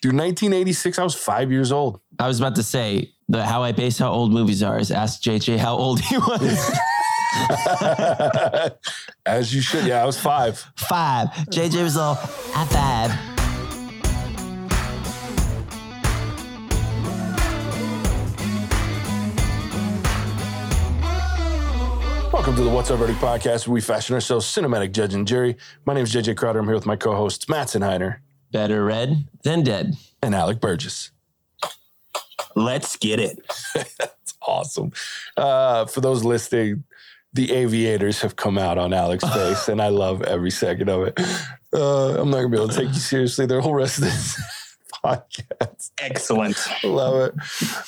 Dude, 1986, I was five years old. I was about to say the how I base how old movies are is ask JJ how old he was. As you should. Yeah, I was five. five. JJ was all at five. Welcome to the What's Our Verdict podcast, where we fashion ourselves cinematic judge and jury. My name is JJ Crowder. I'm here with my co-hosts Matt Senheiner Better read than dead. and Alec Burgess. Let's get it. That's awesome. Uh, for those listening, the aviators have come out on Alec's face, and I love every second of it. Uh, I'm not gonna be able to take you seriously the whole rest of this podcast. Excellent. Love it.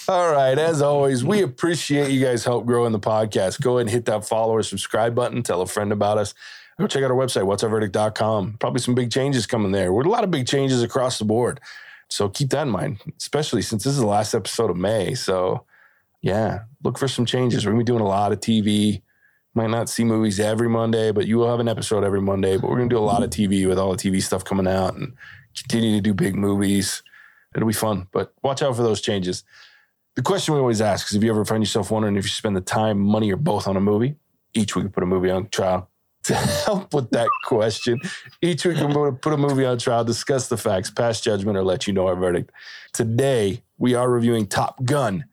All right. As always, we appreciate you guys help growing the podcast. Go ahead and hit that follow or subscribe button. Tell a friend about us. Go check out our website, whatsourverdict.com. Probably some big changes coming there. We're a lot of big changes across the board. So keep that in mind, especially since this is the last episode of May. So yeah, look for some changes. We're gonna be doing a lot of TV. Might not see movies every Monday, but you will have an episode every Monday. But we're gonna do a lot of TV with all the TV stuff coming out and continue to do big movies. It'll be fun, but watch out for those changes. The question we always ask is if you ever find yourself wondering if you spend the time, money, or both on a movie, each week we put a movie on trial. To help with that question, each week we're going to put a movie on trial, discuss the facts, pass judgment, or let you know our verdict. Today, we are reviewing Top Gun.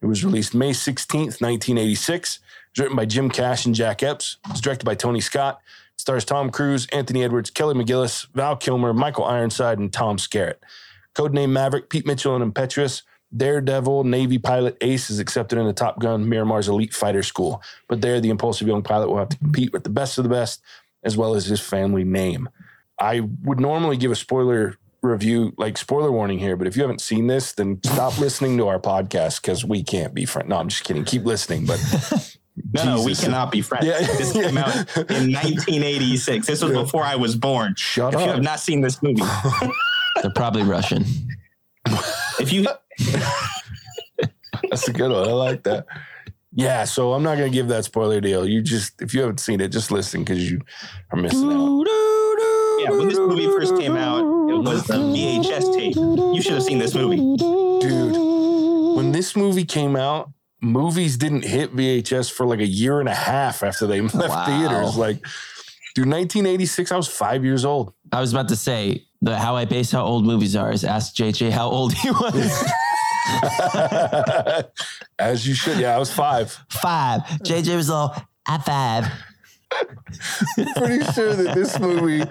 It was released May 16th, 1986. It was written by Jim Cash and Jack Epps. It's directed by Tony Scott. It stars Tom Cruise, Anthony Edwards, Kelly McGillis, Val Kilmer, Michael Ironside, and Tom Skerritt. Codename Maverick, Pete Mitchell, and Impetuous. Daredevil Navy pilot Ace is accepted into Top Gun Miramar's elite fighter school, but there the impulsive young pilot will have to compete with the best of the best, as well as his family name. I would normally give a spoiler review, like spoiler warning here, but if you haven't seen this, then stop listening to our podcast because we can't be friends. No, I'm just kidding. Keep listening, but No, no, we cannot be friends. Yeah. This came out in 1986. This was Yeah. before I was born. shut If you have not seen this movie, They're probably Russian. if you That's a good one. I like that. Yeah, so I'm not gonna give that spoiler deal. You just if you haven't seen it, just listen because you are missing out. yeah, when this movie first came out, it was the VHS tape. You should have seen this movie. Dude, when this movie came out, movies didn't hit VHS for like a year and a half after they left Wow. theaters. Like, dude, 1986, I was five years old. I was about to say the how I base how old movies are is ask JJ how old he was. As you should. Yeah, I was five. five. JJ was all at five. Pretty sure that this movie,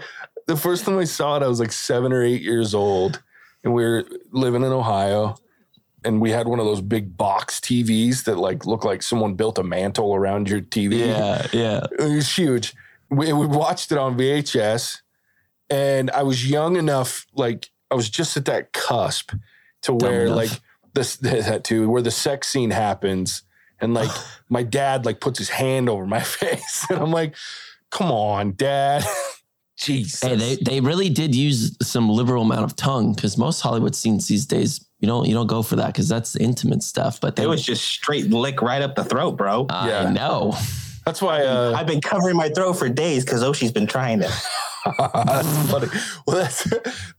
the first time I saw it, I was like seven or eight years old, and we were living in Ohio. And we had one of those big box TVs that like look like someone built a mantle around your TV. Yeah, yeah. It was huge. We, we watched it on VHS, and I was young enough, like I was just at that cusp to where enough. like this that too, where the sex scene happens, and like my dad like puts his hand over my face, and I'm like, "Come on, Dad." Jesus. Hey, they they really did use some liberal amount of tongue because most Hollywood scenes these days you don't you don't go for that because that's intimate stuff. But they, It was just straight lick right up the throat, bro. I Yeah. know. That's why. Uh, I've been covering my throat for days because Oshi's been trying to. that's funny. Well, that's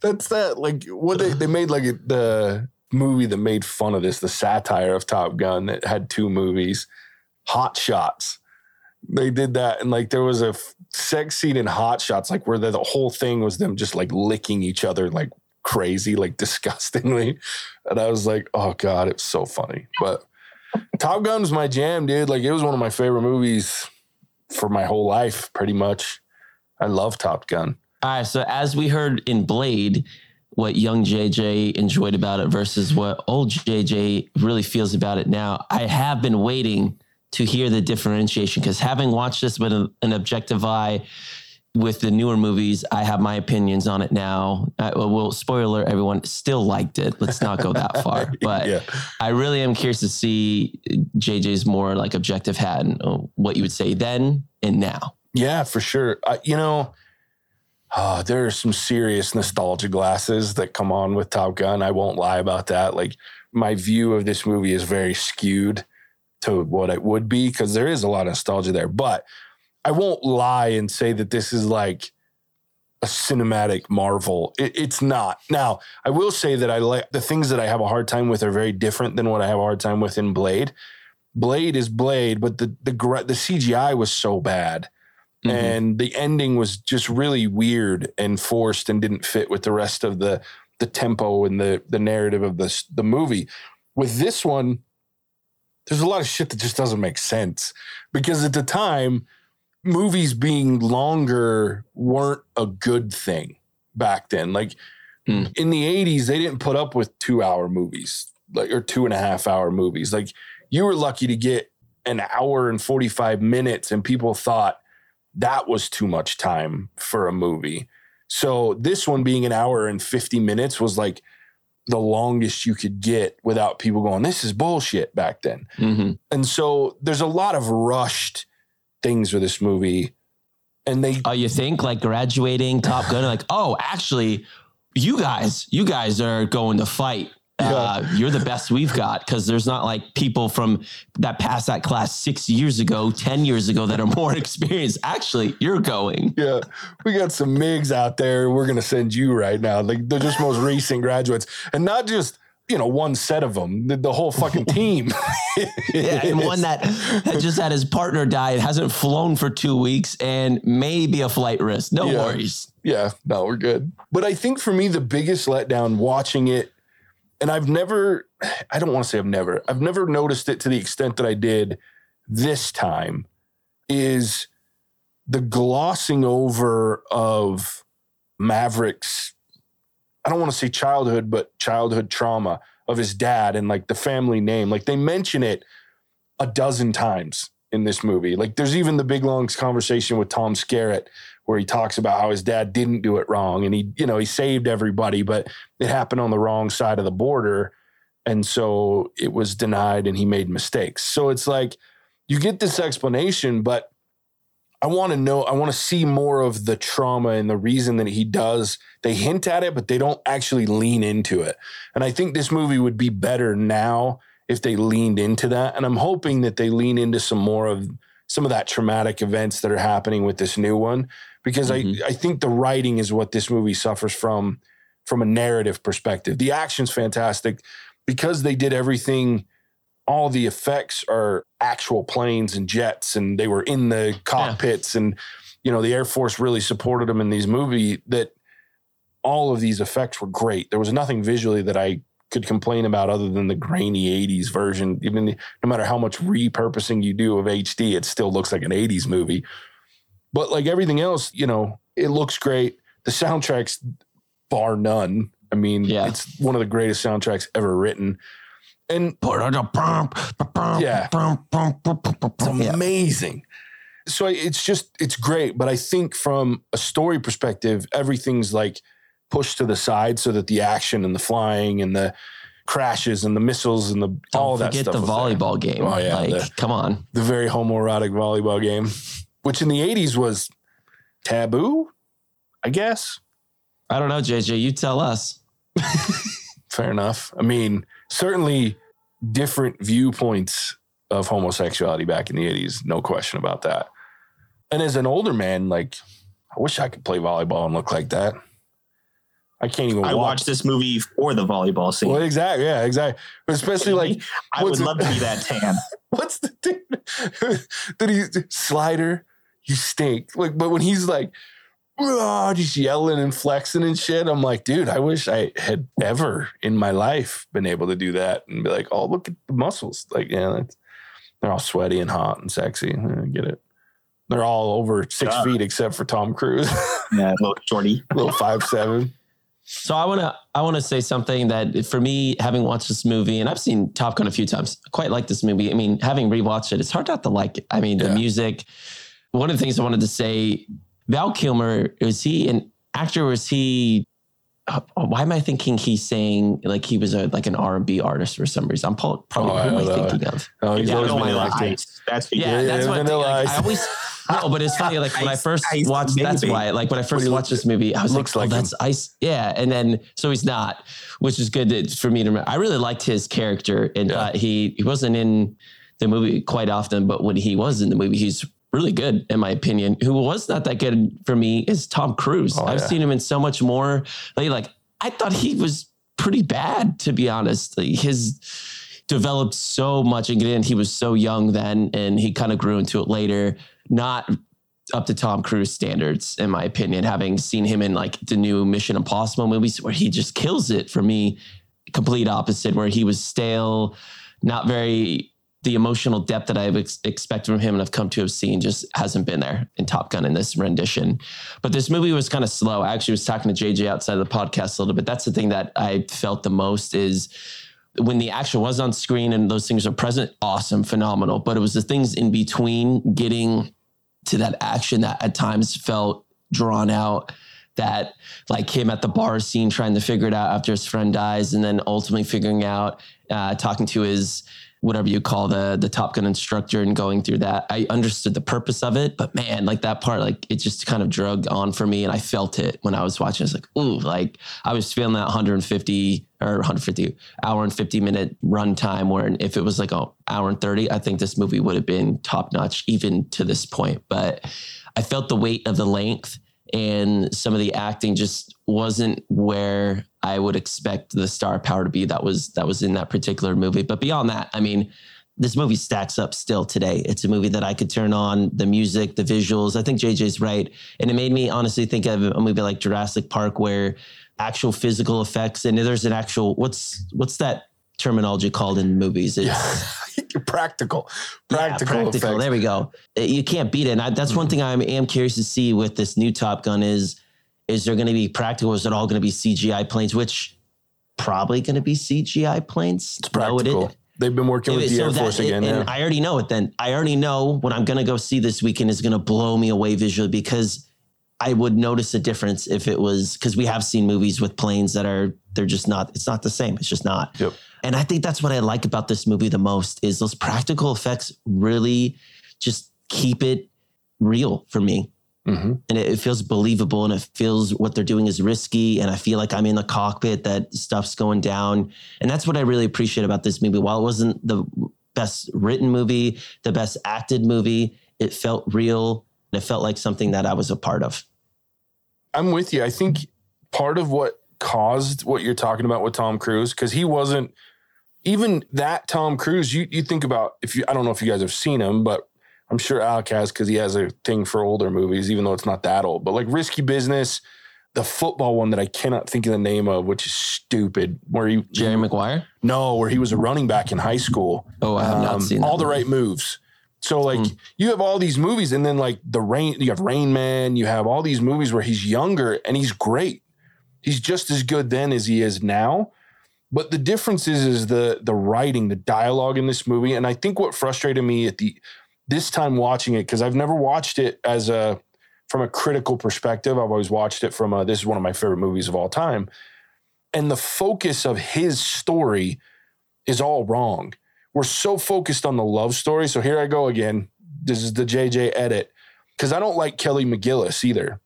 that's that. Like what they they made like the movie that made fun of this, the satire of Top Gun that had two movies, Hot Shots. They did that, and like there was a f- sex scene in Hot Shots, like where the, the whole thing was them just like licking each other like crazy, like disgustingly. And I was like, oh god, it's so funny. But Top Gun was my jam, dude. Like it was one of my favorite movies for my whole life, pretty much. I love Top Gun. All right. So as we heard in Blade, what young JJ enjoyed about it versus what old JJ really feels about it now, I have been waiting to hear the differentiation because having watched this with an, objective eye with the newer movies, I have my opinions on it now. I, well, spoiler, everyone still liked it. Let's not go that far. But yeah. I really am curious to see JJ's more like objective hat and uh, what you would say then and now. Yeah, for sure. I, you know, uh, there are some serious nostalgia glasses that come on with Top Gun. I won't lie about that. Like, my view of this movie is very skewed to what it would be because there is a lot of nostalgia there. But I won't lie and say that this is like a cinematic marvel. It, it's not. Now, I will say that I like the things that I have a hard time with are very different than what I have a hard time with in Blade. Blade is Blade, but the the the CGI was so bad. Mhm. And the ending was just really weird and forced and didn't fit with the rest of the the tempo and the the narrative of this the movie. With this one, there's a lot of shit that just doesn't make sense because at the time, movies being longer weren't a good thing back then. Like Hmm. in the 80s, they didn't put up with two hour movies, like or two and a half hour movies. Like you were lucky to get an hour and 45 minutes, and people thought that was too much time for a movie. So this one being an hour and 50 minutes was like the longest you could get without people going, this is bullshit back then. Mhm. And so there's a lot of rushed things with this movie. And they Oh, you think like graduating Top Gun, like, oh, actually, you guys, you guys are going to fight. Uh, you're the best we've got because there's not like people from that passed that class six years ago, 10 years ago that are more experienced. Actually, you're going. yeah, we got some MIGs out there. We're gonna send you right now. Like they're just most recent graduates. And not just, you know, one set of them, the, the whole fucking team. Yeah, and one that had just had his partner die, hasn't flown for two weeks, and maybe a flight risk. No Yeah. worries. Yeah, no, we're good. But I think for me, the biggest letdown watching it, and I've never, I don't want to say I've never, I've never noticed it to the extent that I did this time, is the glossing over of Maverick's, I don't want to say childhood, but childhood trauma of his dad and like the family name. Like they mention it a dozen times in this movie. Like there's even the big long conversation with Tom Skerritt where he talks about how his dad didn't do it wrong and he, you know, he saved everybody, but it happened on the wrong side of the border. And so it was denied and he made mistakes. So it's like you get this explanation, but I want to know, I want to see more of the trauma and the reason that he does. They hint at it, but they don't actually lean into it. And I think this movie would be better now if they leaned into that. And I'm hoping that they lean into some more of some of that traumatic events that are happening with this new one because Mhm. I, I think the writing is what this movie suffers from from a narrative perspective. The action's fantastic because they did everything all the effects are actual planes and jets and they were in the cockpits and you know the air force really supported them in these movie that all of these effects were great there was nothing visually that i could complain about other than the grainy 80s version even no matter how much repurposing you do of hd it still looks like an 80s movie but like everything else you know it looks great the soundtrack's bar none i mean Yeah. it's one of the greatest soundtracks ever written and Yeah. it's amazing. So it's just it's great, but I think from a story perspective, everything's like pushed to the side so that the action and the flying and the crashes and the missiles and the all Don't that forget the was there. volleyball game. Oh, yeah, like, the- come on. the very homoerotic volleyball game, which in the '80s was taboo, I guess. I don't know, JJ. You tell us. Fair enough. I mean, certainly different viewpoints of homosexuality back in the 80s, no question about that. And as an older man, like, I wish I could play volleyball and look like that. I can't even I watch. watched this movie for the volleyball scene. Well, exactly. Yeah, exactly. Especially like, I would love to be that tan. what's the dude? Did he slider? You stink. Like, but when he's like, just yelling and flexing and shit, I'm like, dude, I wish I had ever in my life been able to do that and be like, oh, look at the muscles. Like, yeah, that's, they're all sweaty and hot and sexy. I get it. They're all over six Yeah. feet except for Tom Cruise, Yeah, little shorty. little five seven. So I want to I want to say something that for me, having watched this movie, and I've seen Top Gun a few times, I quite like this movie. I mean, having rewatched it, it's hard not to like it. I mean, the Yeah. music. One of the things I wanted to say, Val Kilmer, is he an actor? Was he? uh, why am I thinking he's saying like he was a like an R and B artist for some reason? I'm probably, probably Oh, who am I thinking of? Oh, he's Yeah, always don't been wanna an actor. Ice. That's Yeah, did that's think. Like, I always no, but it's funny. Like when I first Ice watched, that's why. Like when I first watched this movie, I was like, like "Oh, him. that's Ice." Yeah, and then so he's not, which is good to, for me to. remember. I really liked his character, and Yeah. uh, he he wasn't in the movie quite often, but when he was in the movie, he's really good in my opinion. Who was not that good for me is Tom Cruise. Oh, I've yeah. seen him in so much more. Like, like I thought he was pretty bad to be honest. Like, his developed so much again. He was so young then, and he kind of grew into it later. Not up to Tom Cruise standards, in my opinion. Having seen him in like the new Mission Impossible movies, where he just kills it for me. Complete opposite, where he was stale, not very the emotional depth that I've ex- expected from him and I've come to have seen just hasn't been there in Top Gun in this rendition. But this movie was kind of slow. I actually was talking to JJ outside of the podcast a little bit. That's the thing that I felt the most is when the action was on screen and those things are present, awesome, phenomenal. But it was the things in between getting to that action that at times felt drawn out. That like him at the bar scene trying to figure it out after his friend dies, and then ultimately figuring out, uh, talking to his whatever you call the the Top Gun instructor and going through that. I understood the purpose of it, but man, like that part, like it just kind of drug on for me, and I felt it when I was watching. It's like, ooh, like I was feeling that 150 or 150 hour and 50 minute run time. Where if it was like an hour and 30, I think this movie would have been top notch even to this point. But I felt the weight of the length and some of the acting just wasn't where I would expect the star power to be that was that was in that particular movie. But beyond that, I mean, this movie stacks up still today. It's a movie that I could turn on, the music, the visuals. I think JJ's right. And it made me honestly think of a movie like Jurassic Park where actual physical effects and there's an actual what's what's that terminology called in movies? It's practical, yeah, practical, practical. effects. There we go. Uh, You can't beat it. And I, that's one thing I am curious to see with this new Top Gun is is there going to be practical? Or is it all going to be CGI planes? Which probably going to be CGI planes. It's practical. It, They've been working with it- the so Air that- Force again. And yeah. I already know it. Then I already know what I'm going to go see this weekend is going to blow me away visually because I would notice a difference if it was because we have seen movies with planes that are they're just not. It's not the same. It's just not. Yep. And I think that's what I like about this movie the most is those practical effects really just keep it real for me. Mhm. And it, it feels believable and it feels what they're doing is risky. And I feel like I'm in the cockpit, that stuff's going down. And that's what I really appreciate about this movie. While it wasn't the best written movie, the best acted movie, it felt real and it felt like something that I was a part of. I'm with you. I think part of what caused what you're talking about with Tom Cruise, because he wasn't even that Tom Cruise. You you think about if you I don't know if you guys have seen him, but I'm sure Alec has because he has a thing for older movies, even though it's not that old. But like Risky Business, the football one that I cannot think of the name of, which is stupid, where he Jerry Maguire? no, where he was a running back in high school. Oh, I have Um, not seen that all the movie. right moves. So like Mm. you have all these movies, and then like the rain, you have Rain Man, you have all these movies where he's younger and he's great. He's just as good then as he is now. But the difference is is the the writing, the dialogue in this movie, and I think what frustrated me at the this time watching it because I've never watched it as a from a critical perspective. I've always watched it from a this is one of my favorite movies of all time, and the focus of his story is all wrong. We're so focused on the love story. So here I go again. This is the JJ edit because I don't like Kelly McGillis either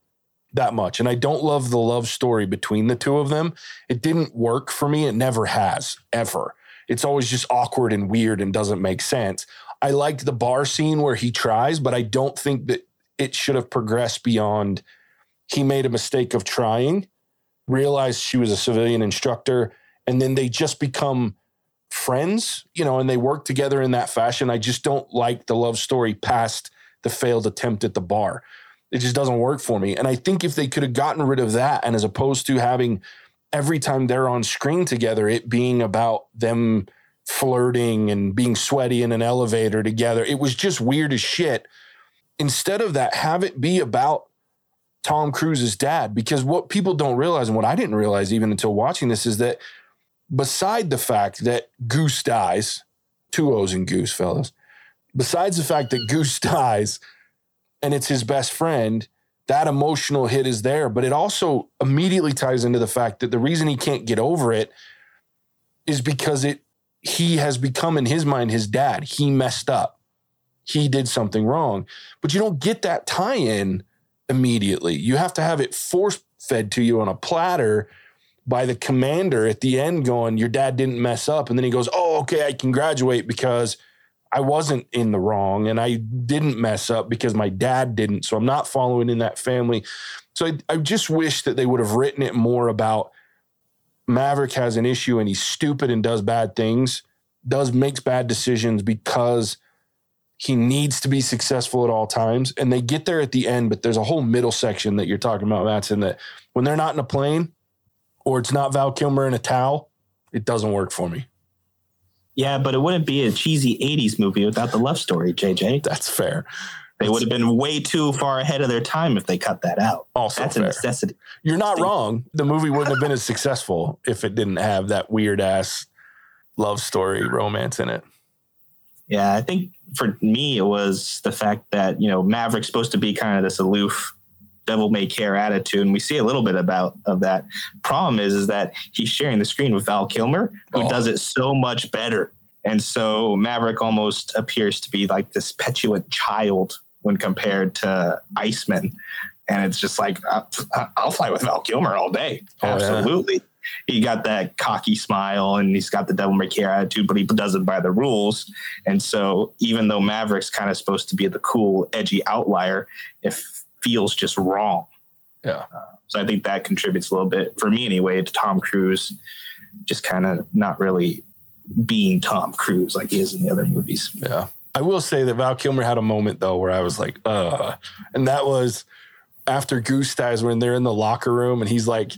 that much. And I don't love the love story between the two of them. It didn't work for me. It never has, ever. It's always just awkward and weird and doesn't make sense. I liked the bar scene where he tries, but I don't think that it should have progressed beyond he made a mistake of trying, realized she was a civilian instructor, and then they just become friends, you know, and they work together in that fashion. I just don't like the love story past the failed attempt at the bar. It just doesn't work for me. And I think if they could have gotten rid of that, and as opposed to having every time they're on screen together, it being about them flirting and being sweaty in an elevator together, it was just weird as shit. Instead of that, have it be about Tom Cruise's dad. Because what people don't realize, and what I didn't realize even until watching this, is that beside the fact that Goose dies, two O's in Goose, fellas, besides the fact that Goose dies and it's his best friend, that emotional hit is there. But it also immediately ties into the fact that the reason he can't get over it is because it he has become in his mind his dad. He messed up. He did something wrong. But you don't get that tie-in immediately. You have to have it force fed to you on a platter by the commander at the end going, Your dad didn't mess up. And then he goes, Oh, okay, I can graduate because I wasn't in the wrong and I didn't mess up because my dad didn't. So I'm not following in that family. So I, I just wish that they would have written it more about Maverick has an issue and he's stupid and does bad things, does makes bad decisions because he needs to be successful at all times. And they get there at the end, but there's a whole middle section that you're talking about, Matson, that when they're not in a plane or it's not Val Kilmer in a towel, it doesn't work for me. Yeah, but it wouldn't be a cheesy 80s movie without the love story, JJ. That's fair. They would have been way too far ahead of their time if they cut that out. Also That's fair. a necessity. You're not wrong. The movie wouldn't have been as successful if it didn't have that weird ass love story romance in it. Yeah, I think for me, it was the fact that, you know, Maverick's supposed to be kind of this aloof, devil may care attitude. And we see a little bit about of that. Problem is, is that he's sharing the screen with Val Kilmer, who Oh. does it so much better. And so Maverick almost appears to be like this petulant child when compared to Iceman. And it's just like, I- I'll fight with Val Kilmer all day. Oh, yeah. Absolutely. He got that cocky smile and he's got the devil may care attitude, but he does it by the rules. And so even though Maverick's kind of supposed to be the cool, edgy outlier, it feels just wrong. Yeah. So I think that contributes a little bit, for me anyway, to Tom Cruise just kind of not really being Tom Cruise like he is in the other movies. Yeah. I will say that Val Kilmer had a moment though where I was like, uh, and that was after Goose dies when they're in the locker room and he's like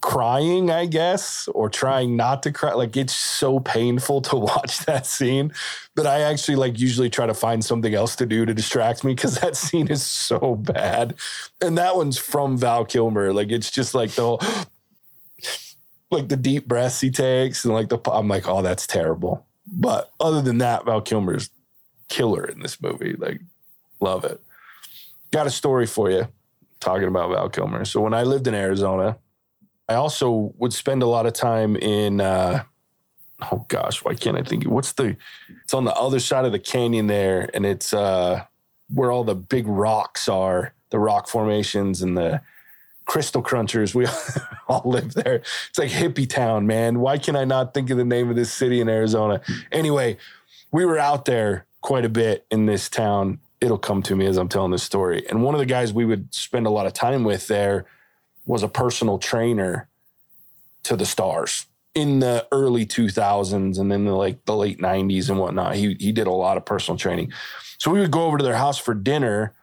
crying, I guess, or trying not to cry. Like it's so painful to watch that scene that I actually like usually try to find something else to do to distract me because that scene is so bad. And that one's from Val Kilmer. Like it's just like the whole like the deep breaths he takes and like the I'm like, oh, that's terrible. But other than that, Val Kilmer's killer in this movie. Like, love it. Got a story for you talking about Val Kilmer. So when I lived in Arizona, I also would spend a lot of time in uh oh gosh, why can't I think what's the it's on the other side of the canyon there, and it's uh where all the big rocks are, the rock formations and the crystal crunchers. We all live there. It's like hippie town, man. Why can I not think of the name of this city in Arizona? Anyway, we were out there quite a bit in this town. It'll come to me as I'm telling this story. And one of the guys we would spend a lot of time with there was a personal trainer to the stars in the early 2000s and then the like the late 90s and whatnot. He he did a lot of personal training. So we would go over to their house for dinner.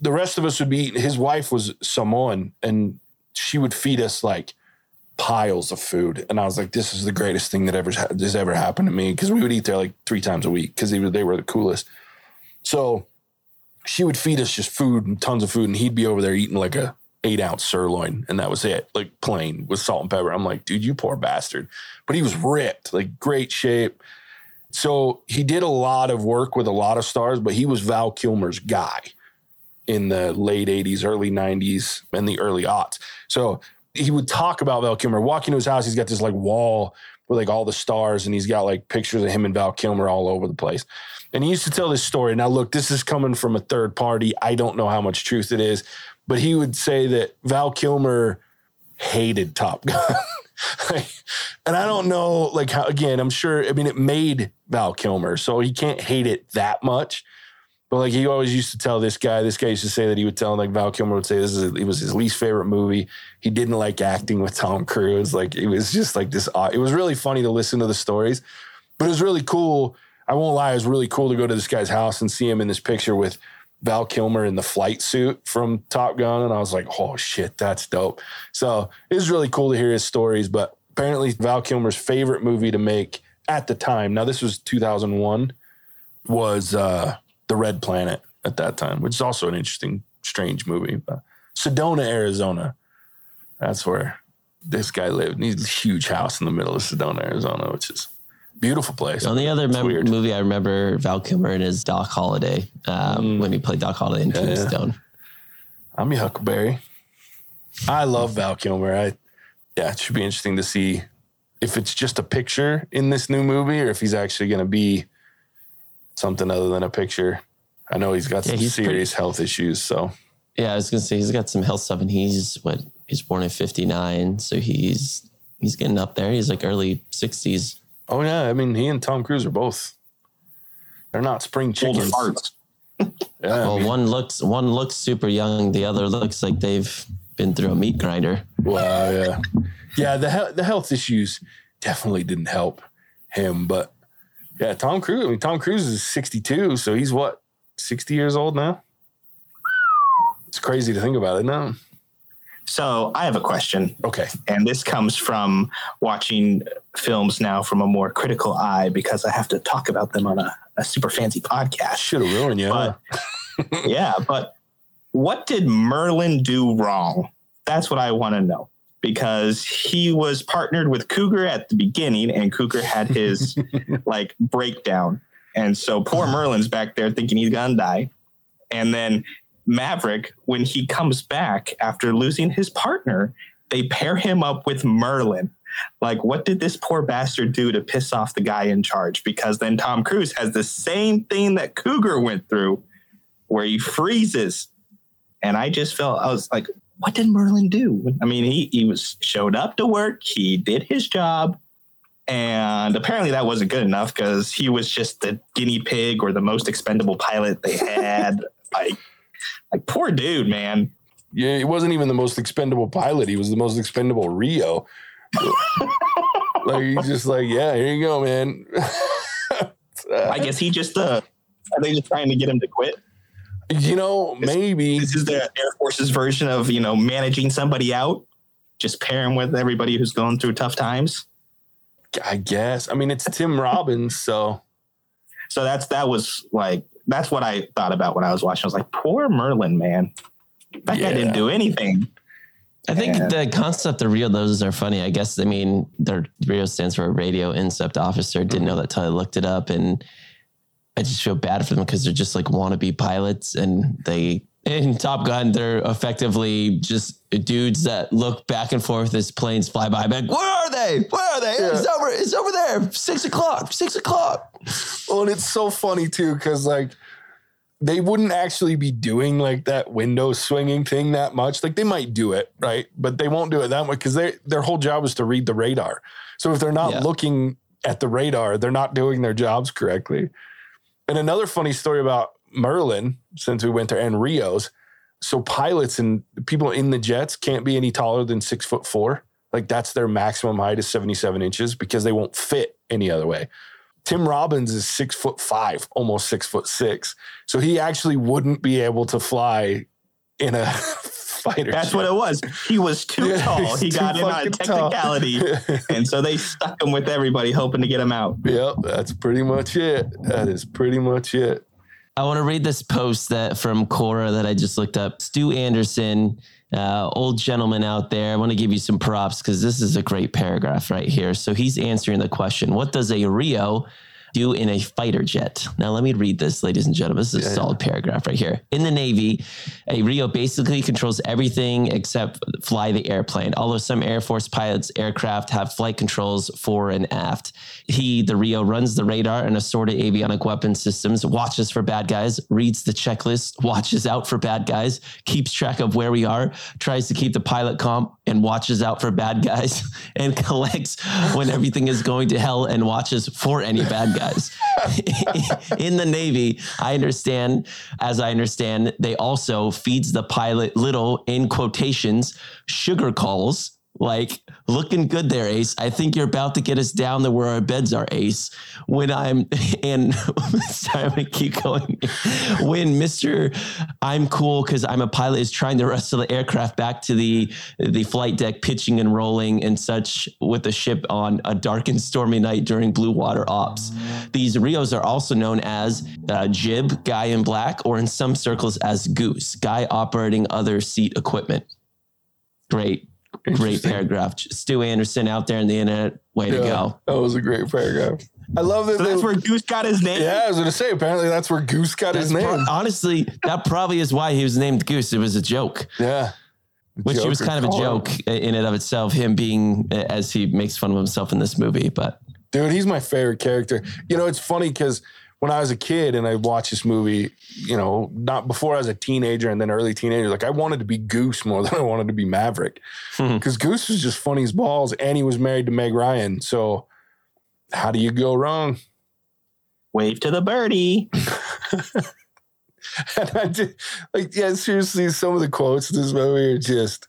The rest of us would be his wife was Samoan and she would feed us like piles of food. And I was like, this is the greatest thing that ever has ever happened to me. Cause we would eat there like three times a week because they were, they were the coolest. So she would feed us just food and tons of food. And he'd be over there eating like a eight ounce sirloin. And that was it, like plain with salt and pepper. I'm like, dude, you poor bastard. But he was ripped, like great shape. So he did a lot of work with a lot of stars, but he was Val Kilmer's guy in the late 80s, early 90s, and the early aughts. So he would talk about Val Kilmer. Walking to his house, he's got this like wall with like all the stars, and he's got like pictures of him and Val Kilmer all over the place. And he used to tell this story. Now, look, this is coming from a third party. I don't know how much truth it is, but he would say that Val Kilmer hated Top Gun. and I don't know, like, how, again, I'm sure, I mean, it made Val Kilmer, so he can't hate it that much. But like he always used to tell this guy, this guy used to say that he would tell him, like Val Kilmer would say this is it was his least favorite movie. He didn't like acting with Tom Cruise. Like it was just like this. It was really funny to listen to the stories, but it was really cool. I won't lie, it was really cool to go to this guy's house and see him in this picture with Val Kilmer in the flight suit from Top Gun, and I was like, oh shit, that's dope. So it was really cool to hear his stories. But apparently, Val Kilmer's favorite movie to make at the time. Now this was 2001 was uh, The Red Planet at that time, which is also an interesting, strange movie. But Sedona, Arizona, that's where this guy lived. He's a huge house in the middle of Sedona, Arizona, which is beautiful place. On the only other mem- movie I remember Val Kilmer in is Doc Holliday um, when he played Doc Holliday in Mm. Yeah, yeah. Tombstone. I'm your Huckleberry. I love Val Kilmer. I, yeah, it should be interesting to see if it's just a picture in this new movie or if he's actually going to be something other than a picture. I know he's got Yeah, some he's pretty- serious health issues, so Yeah, I was gonna say he's got some health stuff, and he's what he's born in '59, so he's he's getting up there. He's like early 60s. Oh yeah, I mean he and Tom Cruise are both They're not spring chickens. farts. Yeah, I Well, mean, one looks one looks super young. The other looks like they've been through a meat grinder. Wow, yeah, yeah. The he- the health issues definitely didn't help him, but yeah, Tom Cruise. I mean, Tom Cruise is sixty two, so he's what sixty years old now. It's crazy to think about it. No, So I have a question, okay, and this comes from watching films now from a more critical eye because I have to talk about them on a, a super fancy podcast. should have ruined you. But yeah, but what did Merlin do wrong? That's what I want to know because he was partnered with Cougar at the beginning, and Cougar had his like breakdown, and so poor uh-huh. Merlin's back there thinking he's gonna die, and then Maverick, when he comes back after losing his partner, they pair him up with Merlin. Like, what did this poor bastard do to piss off the guy in charge? Because then Tom Cruise has the same thing that Cougar went through, where he freezes. And I just felt I was like, what did Merlin do? I mean, he he was showed up to work, he did his job, and apparently that wasn't good enough because he was just the guinea pig or the most expendable pilot they had. like, like poor dude, man. Yeah, he wasn't even the most expendable pilot. He was the most expendable Rio. like he's just like, yeah, here you go, man. I guess he just uh, are they just trying to get him to quit? you know, maybe This is the Air Force's version of you know managing somebody out, just pair him with everybody who's going through tough times. I guess. I mean, it's Tim Robbins, so So that's that was like that's what I thought about when I was watching. I was like, poor Merlin, man. That guy didn't do anything. I think Yeah. the concept of Rio those are funny. I guess I mean their Rio stands for a radio incept officer. Didn't know mm-hmm. that till I looked it up, and I just feel bad for them because they're just like wannabe pilots, and they in Top Gun they're effectively just dudes that look back and forth as planes fly by. Back, where are they? Where are they? It's over. It's over there. Six o'clock. Six o'clock. well, and it's so funny too, because like they wouldn't actually be doing like that window swinging thing that much. Like they might do it, right? But they won't do it that much because they their whole job is to read the radar. So if they're not Yeah. looking at the radar, they're not doing their jobs correctly. And another funny story about Merlin, since we went there, and Rios. So pilots and people in the jets can't be any taller than six foot four. Like that's their maximum height is 77 inches because they won't fit any other way. Tim Robbins is six foot five, almost six foot six. So he actually wouldn't be able to fly in a fighter. That's jet. what it was. He was too Yeah, tall. He too got in on a fucking tall. technicality. and so they stuck him with everybody, hoping to get him out. Yep, that's pretty much it. That is pretty much it. I want to read this post that from Quora that I just looked up. Stu Anderson, uh, old gentleman out there. I want to give you some props because this is a great paragraph right here. So he's answering the question: What does a Rio do in a fighter jet? Now let me read this, ladies and gentlemen. This is a Yeah. solid paragraph right here. In the Navy, a Rio basically controls everything except fly the airplane. Although some Air Force pilots' aircraft have flight controls fore and aft. He, the Rio, runs the radar and assorted avionic weapon systems, watches for bad guys, reads the checklist, watches out for bad guys, keeps track of where we are, tries to keep the pilot calm, and watches out for bad guys, and collects when everything is going to hell and watches for any bad guys. In the Navy, I understand, as I understand, they also feeds the pilot little, in quotations, sugar calls like looking good there, Ace. I think you're about to get us down to where our beds are, Ace. When I'm and sorry, I'm gonna keep going. When Mister I'm cool because I'm a pilot is trying to wrestle the aircraft back to the the flight deck, pitching and rolling and such with the ship on a dark and stormy night during blue water ops. These Rios are also known as uh, Jib, guy in black, or in some circles as Goose, guy operating other seat equipment. Great, great paragraph. Stu Anderson out there in the internet. Way to go. That was a great paragraph. I love that. So that's where Goose got his name. yeah, I was gonna say. Apparently, that's where Goose got his name. pro- honestly, that probably is why he was named Goose. It was a joke, yeah, which was kind of a joke in and of itself. Him being as he makes fun of himself in this movie, but Dude, he's my favorite character. You know, it's funny because when I was a kid and I watched this movie, you know, not before I was a teenager and then early teenager, like I wanted to be Goose more than I wanted to be Maverick. Hmm. Because Goose was just funny as balls and he was married to Meg Ryan. So how do you go wrong? Wave to the birdie. and I did, like, yeah, seriously, some of the quotes in this movie are just,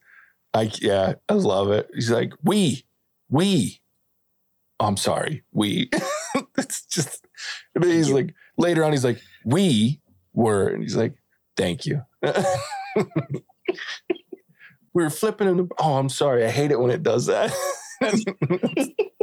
like, yeah, I love it. He's like, we, we. I'm sorry, we. it's just, then he's like, later on, he's like, we were, and he's like, thank you. we were flipping in the, oh, I'm sorry. I hate it when it does that.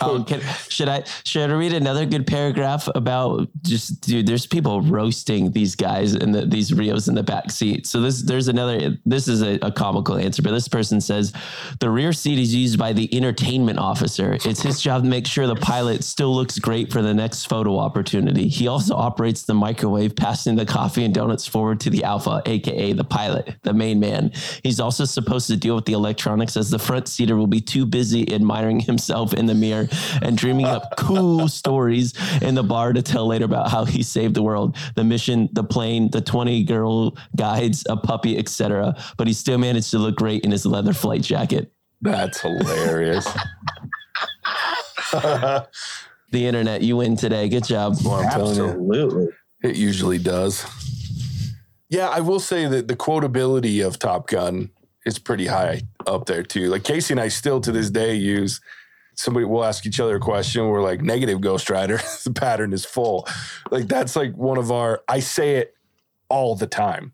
Um, can, should I should I read another good paragraph about just dude? There's people roasting these guys and the, these Rios in the back seat. So this there's another. This is a, a, comical answer, but this person says the rear seat is used by the entertainment officer. It's his job to make sure the pilot still looks great for the next photo opportunity. He also operates the microwave, passing the coffee and donuts forward to the alpha, aka the pilot, the main man. He's also supposed to deal with the electronics, as the front seater will be too busy admiring himself in the mirror and dreaming up cool stories in the bar to tell later about how he saved the world, the mission, the plane, the 20 girl guides, a puppy, etc. But he still managed to look great in his leather flight jacket. That's hilarious. the internet, you win today. Good job. Well, Absolutely. It usually does. Yeah, I will say that the quotability of Top Gun is pretty high up there too. Like Casey and I still to this day use somebody will ask each other a question. We're like, negative Ghost Rider, the pattern is full. Like that's like one of our, I say it all the time.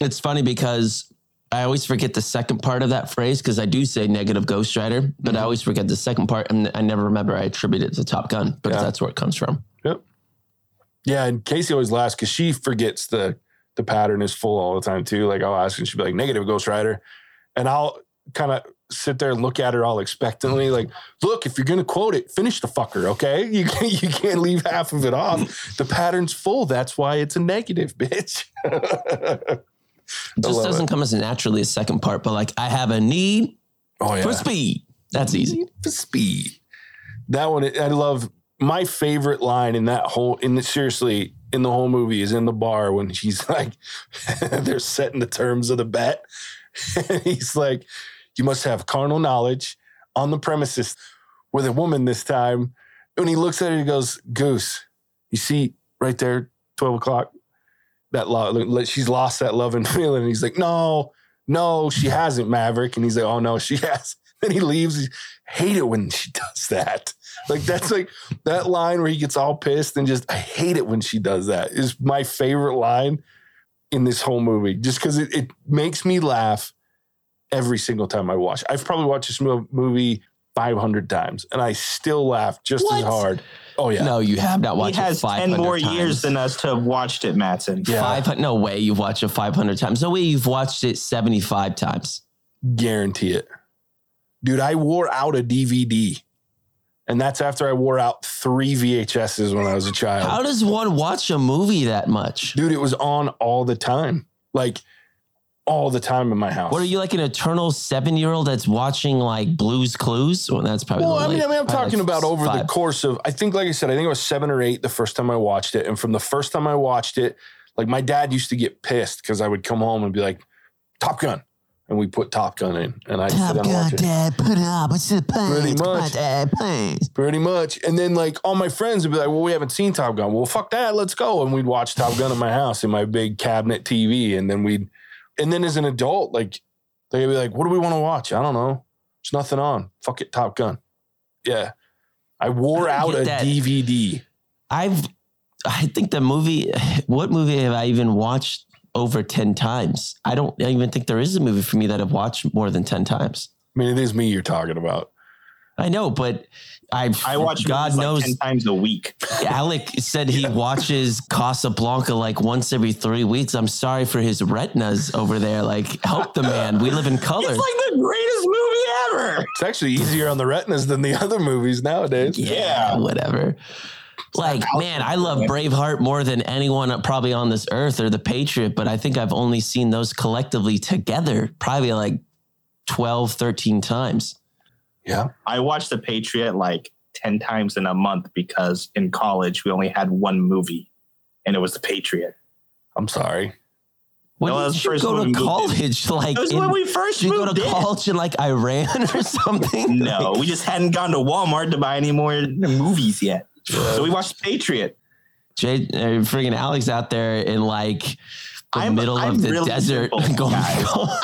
It's funny because I always forget the second part of that phrase because I do say negative Ghost Rider, but mm-hmm. I always forget the second part and I never remember I attribute it to Top Gun because yeah. that's where it comes from. Yep. Yeah, and Casey always laughs because she forgets the the pattern is full all the time too. Like I'll ask and she'll be like negative Ghost Rider, and I'll kind of sit there and look at her all expectantly, like, look, if you're gonna quote it, finish the fucker, okay? You can't, you can't leave half of it off. The pattern's full. That's why it's a negative, bitch. it just doesn't it. come as naturally as second part, but like I have a need oh, yeah. for speed. That's easy. For speed. That one, I love. My favorite line in that whole, in the, seriously, in the whole movie is in the bar when she's like, they're setting the terms of the bet. and he's like, you must have carnal knowledge on the premises with a woman this time. When he looks at her, he goes, Goose, you see right there, 12 o'clock, that love, she's lost that love and feeling. And he's like, no, no, she hasn't, Maverick. And he's like, oh, no, she has. Then he leaves. hate it when she does that. Like, that's like that line where he gets all pissed and just, I hate it when she does that is my favorite line in this whole movie, just because it, it makes me laugh every single time I watch. I've probably watched this movie 500 times and I still laugh just what? as hard. Oh yeah. No, you have not watched he has it 10 more times. years than us to have watched it, Matson. Yeah. Five, no way you've watched it 500 times. No way you've watched it 75 times. Guarantee it. Dude, I wore out a DVD. And that's after I wore out three VHSs when I was a child. How does one watch a movie that much? Dude, it was on all the time. Like all the time in my house. What are you like an eternal seven year old that's watching like Blues Clues? Well, that's probably. Well, I mean, I mean, I'm talking like about over five. the course of. I think, like I said, I think it was seven or eight the first time I watched it, and from the first time I watched it, like my dad used to get pissed because I would come home and be like, "Top Gun." And we put Top Gun in, and I Top Gun, watch it. Dad, put it up. What's the Pretty much, Dad, please. Pretty much, and then like all my friends would be like, "Well, we haven't seen Top Gun. Well, fuck that, let's go." And we'd watch Top Gun in my house in my big cabinet TV, and then we'd and then as an adult, like they'd be like, "What do we want to watch?" I don't know. There's nothing on. Fuck it, Top Gun. Yeah, I wore I out a that. DVD. I've, I think the movie. What movie have I even watched over ten times? I don't even think there is a movie for me that I've watched more than ten times. I mean, it is me you're talking about. I know, but I I watch God knows like ten times a week. Alec said he watches Casablanca like once every three weeks. I'm sorry for his retinas over there. Like, help the man. We live in color. It's like the greatest movie ever. It's actually easier on the retinas than the other movies nowadays. Yeah, yeah. whatever. Like, man, I love Braveheart more than anyone probably on this earth or The Patriot, but I think I've only seen those collectively together probably like 12, 13 times. Yeah. I watched The Patriot like 10 times in a month because in college we only had one movie and it was The Patriot. I'm sorry. When no, did you go to college? Like, it was in, when we first did you go to in. college in like Iran or something? no, we just hadn't gone to Walmart to buy any more movies yet. So we watched Patriot. Jay, uh, friggin' Alex out there in like the I'm- middle I'm of the really desert. simple, going.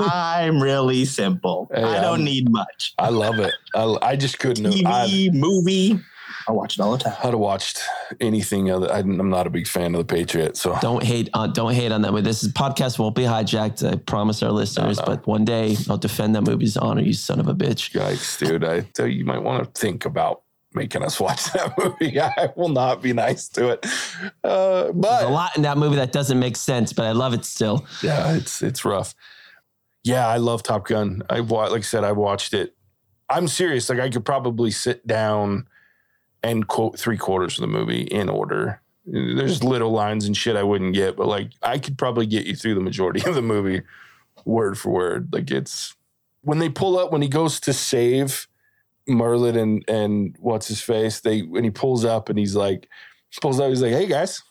I'm really simple. Hey, I don't I'm- need much. I love it. I, I just couldn't. have- I, TV, movie. I watch it all the time. I'd have watched anything other. I, I'm not a big fan of the Patriot, so don't hate on don't hate on that movie. This is, podcast won't be hijacked. I promise our listeners. no. But one day I'll defend that movie's honor. You son of a bitch. yikes, dude. I tell you, you might want to think about making us watch that movie. I will not be nice to it. Uh, There's a lot in that movie that doesn't make sense, but I love it still. yeah, it's it's rough. Yeah, I love Top Gun. I like I said, I watched it. I'm serious. Like I could probably sit down and quote three quarters of the movie in order. There's little lines and shit I wouldn't get, but like I could probably get you through the majority of the movie word for word. Like it's when they pull up when he goes to save Merlin and and what's his face. They when he pulls up and he's like pulls up, he's like, "Hey guys,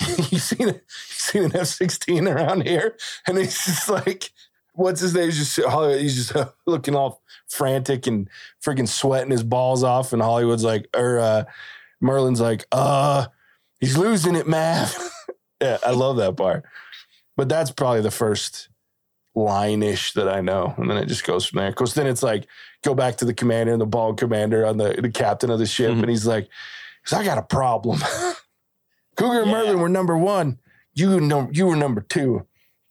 you seen a, you seen an F sixteen around here?" And he's just like, "What's his name?" He's just. He's just looking all frantic and freaking sweating his balls off. And Hollywood's like, or uh, Merlin's like, "Uh, he's losing it, man." yeah, I love that part. But that's probably the first line ish that I know. And then it just goes from there. Because then it's like, go back to the commander and the bald commander on the, the captain of the ship. Mhm. And he's like, "'Cause I got a problem. Cougar and Yeah. Merlin were number one. You know, you were number two.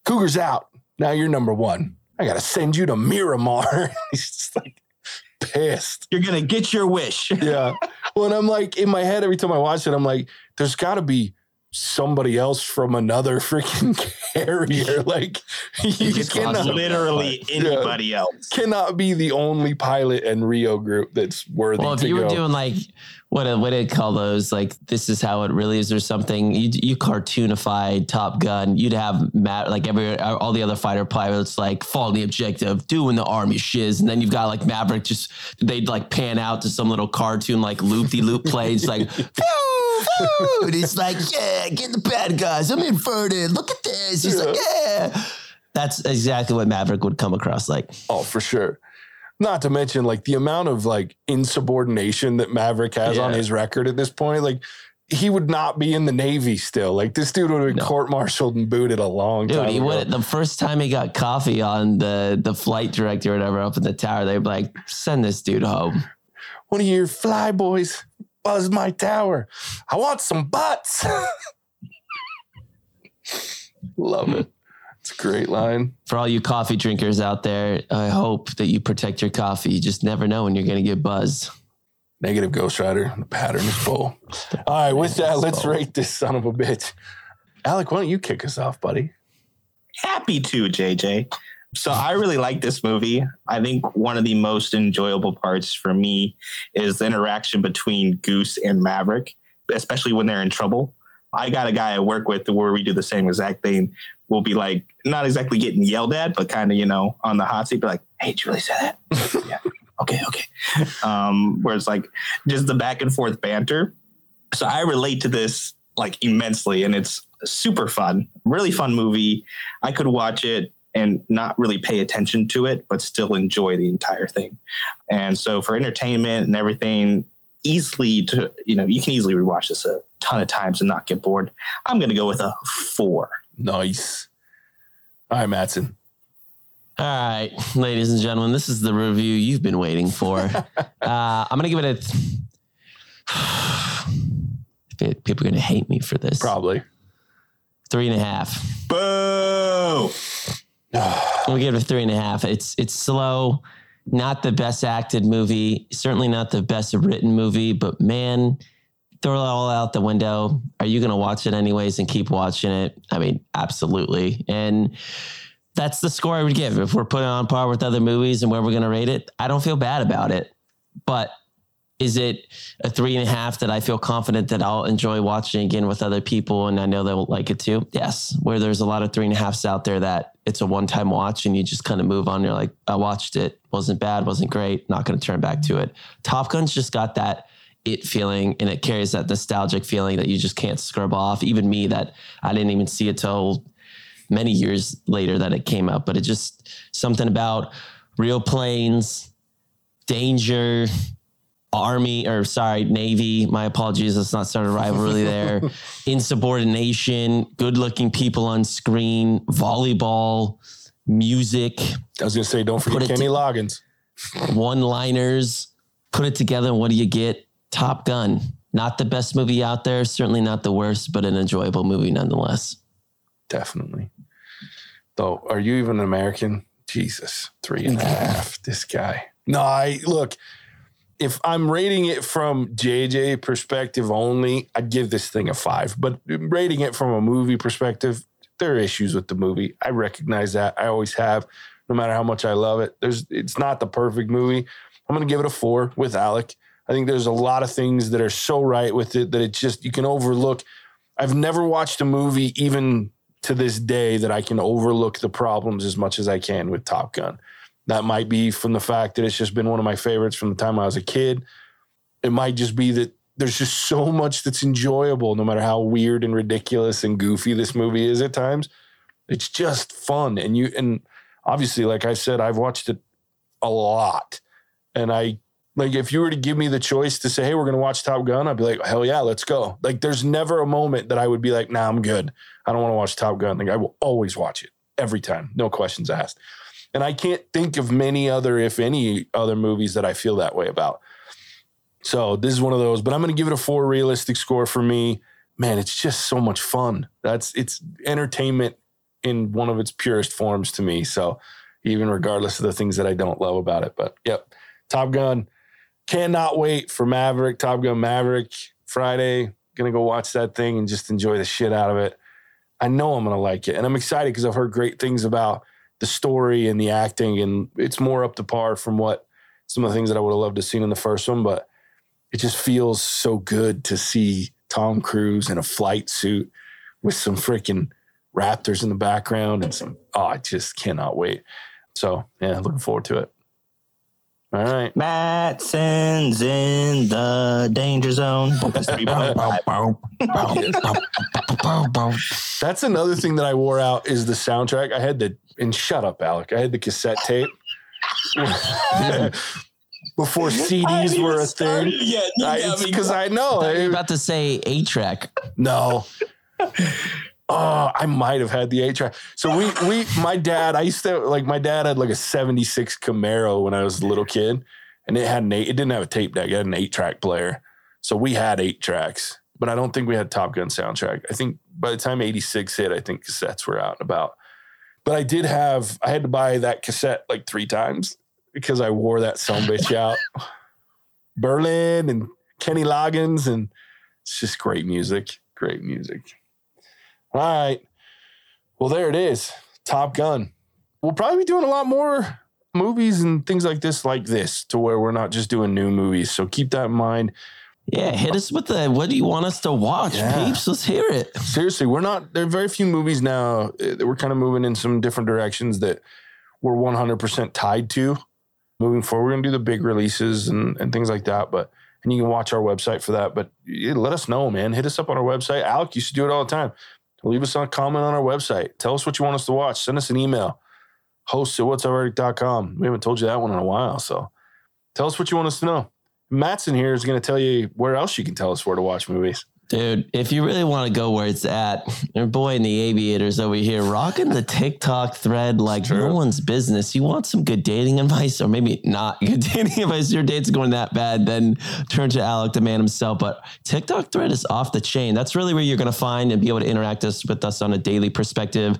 Cougar's out. Now you're number one. I got to send you to Miramar. he's just like pissed. You're gonna get your wish. Yeah. well, and I'm like, in my head, every time I watch it, I'm like, there's got to be somebody else from another freaking carrier. Like, you It's cannot. Literally anybody else. cannot be the only pilot and Rio group that's worthy Well, if to you were doing like what what did call those like this is how it really is or something you you cartoonified Top Gun you'd have Matt like every all the other fighter pilots like following the objective doing the army shiz and then you've got like Maverick just they'd like pan out to some little cartoon like loop de loop plays like and he's like yeah get the bad guys I'm inverted look at this he's like yeah. That's exactly what Maverick would come across like. Oh, for sure. Not to mention like the amount of like insubordination that Maverick has on his record at this point. Like he would not be in the Navy still. Like this dude would have been No. court-martialed and booted a long Dude, time he ago. would the first time he got coffee on the the flight director or whatever up in the tower, they'd be like, send this dude home. One of your fly boys buzz my tower. I want some butts. Love it. It's a great line. For all you coffee drinkers out there, I hope that you protect your coffee. You just never know when you're gonna get buzzed. Negative Ghost Rider. The pattern is full. All right, with that, let's full. rate this son of a bitch. Alec, why don't you kick us off, buddy? Happy to, JJ. So I really like this movie. I think one of the most enjoyable parts for me is the interaction between Goose and Maverick, especially when they're in trouble. I got a guy I work with where we do the same exact thing. We'll be like, not exactly getting yelled at, but kind of, you know, on the hot seat, be like, hey, did you really say that? yeah. Okay, okay. Um, where it's like just the back and forth banter. So I relate to this like immensely and it's super fun, really fun movie. I could watch it and not really pay attention to it, but still enjoy the entire thing. And so for entertainment and everything, easily to, you know, you can easily rewatch this a ton of times and not get bored. I'm going to go with a four. Nice. All right, Matson. All right, ladies and gentlemen, this is the review you've been waiting for. uh, I'm gonna give it a. Th- People are gonna hate me for this. Probably. Three and a half. Boo! I'm gonna give it a three and a half. It's it's slow, not the best acted movie, certainly not the best written movie, but man, throw it all out the window. Are you gonna watch it anyways and keep watching it? I mean, absolutely. And that's the score I would give. If we're putting on par with other movies and where we're gonna rate it, I don't feel bad about it. But is it a three and a half that I feel confident that I'll enjoy watching again with other people and I know they'll like it too? Yes. Where there's a lot of three and a halfs out there that it's a one time watch and you just kind of move on. You're like, I watched it, wasn't bad, wasn't great, not going to turn back to it. Top Gun's just got that it feeling and it carries that nostalgic feeling that you just can't scrub off. Even me, that I didn't even see it till many years later that it came out, but it just something about real planes, danger, Army or sorry, Navy. My apologies. Let's not start a rivalry there. Insubordination, good looking people on screen, volleyball, music, I was gonna say, don't forget Put it Kenny to- Loggins. one liners. Put it together, and what do you get? Top Gun. Not the best movie out there, certainly not the worst, but an enjoyable movie nonetheless. Definitely. Though, are you even an American? Jesus, three and a half. This guy. No, I look. If I'm rating it from JJ perspective only, I'd give this thing a five. But rating it from a movie perspective, there are issues with the movie. I recognize that. I always have, no matter how much I love it. There's, it's not the perfect movie. I'm gonna give it a four with Alec. I think there's a lot of things that are so right with it that it just you can overlook. I've never watched a movie even to this day that I can overlook the problems as much as I can with Top Gun. That might be from the fact that it's just been one of my favorites from the time I was a kid. It might just be that there's just so much that's enjoyable, no matter how weird and ridiculous and goofy this movie is at times. It's just fun. And you and obviously, like I said, I've watched it a lot. And I like if you were to give me the choice to say, hey, we're gonna watch Top Gun, I'd be like, hell yeah, let's go. Like there's never a moment that I would be like, nah, I'm good. I don't want to watch Top Gun. Like I will always watch it every time, no questions asked. And I can't think of many other, if any, other movies that I feel that way about. So this is one of those, but I'm going to give it a four realistic score for me. Man, it's just so much fun. That's it's entertainment in one of its purest forms to me. So even regardless of the things that I don't love about it, but yep, Top Gun. Cannot wait for Maverick, Top Gun Maverick Friday. Gonna go watch that thing and just enjoy the shit out of it. I know I'm gonna like it, and I'm excited because I've heard great things about the story and the acting, and it's more up to par from what some of the things that I would have loved to seen in the first one. But it just feels so good to see Tom Cruise in a flight suit with some freaking Raptors in the background and some. Oh, I just cannot wait. So yeah, looking forward to it. All right. Matson's in the danger zone. That's another thing that I wore out is the soundtrack. I had the and shut up, Alec. I had the cassette tape before CDs were a thing. Because I know I was about to say A track. no. Oh, I might have had the eight track. So we we my dad, I used to like my dad had like a 76 Camaro when I was a little kid. And it had an eight, it didn't have a tape deck, it had an eight track player. So we had eight tracks, but I don't think we had Top Gun soundtrack. I think by the time 86 hit, I think cassettes were out and about. But I did have, I had to buy that cassette like three times because I wore that son bitch out. Berlin and Kenny Loggins, and it's just great music. Great music. All right. Well, there it is. Top Gun. We'll probably be doing a lot more movies and things like this, like this, to where we're not just doing new movies. So keep that in mind. Yeah, hit us with the what do you want us to watch, Yeah. peeps? Let's hear it. seriously, we're not. There are very few movies now uh, that we're kind of moving in some different directions that we're 100% tied to. Moving forward, we're gonna do the big releases and, and things like that. But and you can watch our website for that. But let us know, man. Hit us up on our website. Alec used to do it all the time. Leave us a comment on our website. Tell us what you want us to watch. Send us an email. Host at whatsourverdict.com. We haven't told you that one in a while. So tell us what you want us to know. Mattson here is going to tell you where else you can tell us where to watch movies. Dude, if you really want to go where it's at, your boy in the aviators over here rocking the TikTok thread like no one's business. You want some good dating advice, or maybe not good dating advice? Your date's going that bad, then turn to Alec, the man himself. But TikTok thread is off the chain. That's really where you're going to find and be able to interact us with us on a daily perspective.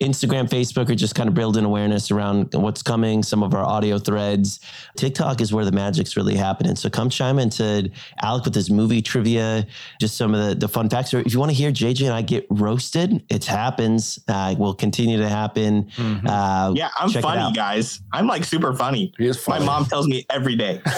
Instagram, Facebook are just kind of building awareness around what's coming, some of our audio threads. TikTok is where the magic's really happening. So come chime into Alec with his movie trivia, just some of the, the fun facts. Or if you want to hear JJ and I get roasted, it happens. Uh, will continue to happen. Uh, Yeah, I'm check it funny, out. guys. I'm like super funny. He is My mom tells me every day.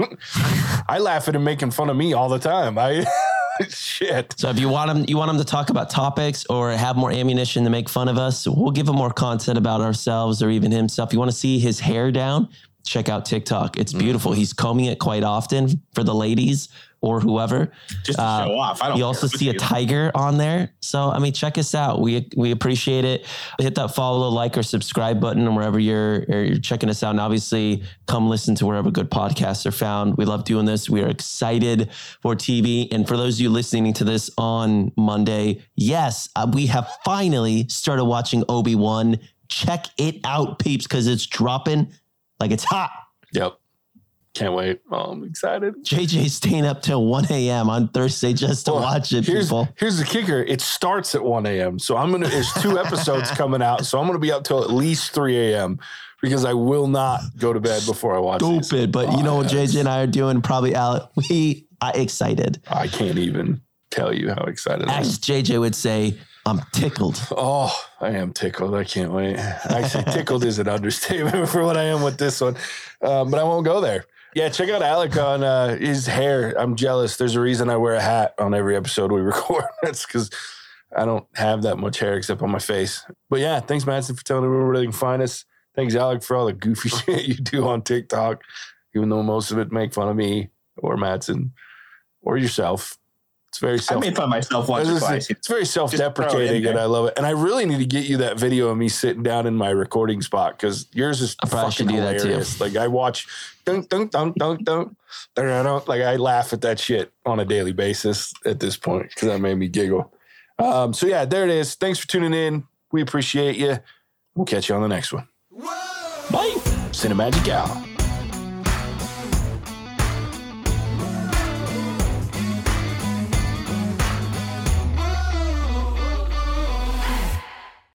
I laugh at him making fun of me all the time. I shit. So if you want him, you want him to talk about topics or have more ammunition to make fun of us, we'll give him more content about ourselves or even himself. You want to see his hair down? check out TikTok. It's beautiful. He's combing it quite often for the ladies or whoever. Just to Uh, show off. I don't You also what see a tiger on there. So I mean, check us out. We we appreciate it. Hit that follow, like, or subscribe button, and wherever you're or you're checking us out. And obviously, come listen to wherever good podcasts are found. We love doing this. We are excited for TV. And for those of you listening to this on Monday, yes, uh, we have finally started watching Obi Wan. Check it out, peeps, because it's dropping like it's hot. Yep. Can't wait. Oh, I'm excited. JJ staying up till 1 a.m. on Thursday just to Well, watch it, here's, people. Here's the kicker. It starts at 1 a.m. So I'm gonna there's two episodes coming out. So I'm gonna be up till at least 3 a.m. because I will not go to bed before I watch these. stupid. But you know what JJ and I are doing? Probably out. We are excited. I can't even tell you how excited I am. As JJ would say, I'm tickled. Oh, I am tickled. I can't wait. Actually, tickled is an understatement for what I am with this one. Um, but I won't go there. Yeah, check out Alec on uh, his hair. I'm jealous. There's a reason I wear a hat on every episode we record. That's because I don't have that much hair except on my face. But yeah, thanks, Madison, for telling everyone where they can find us. Thanks, Alec, for all the goofy shit you do on TikTok, even though most of it make fun of me or Madison or yourself. It's very I self. made fun of myself once or It's, twice. it's very throw it in self-deprecating, and. I love it. And I really need to get you that video of me sitting down in my recording spot because yours is I probably fucking should do that too. hilarious. Like I watch, dunk dunk dunk dunk dunk, dun, dun, like I laugh at that shit on a daily basis at this point because that made me giggle. Um, so yeah, there it is. Thanks for tuning in. We appreciate you. We'll catch you on the next one. Bye. Cinemagic out.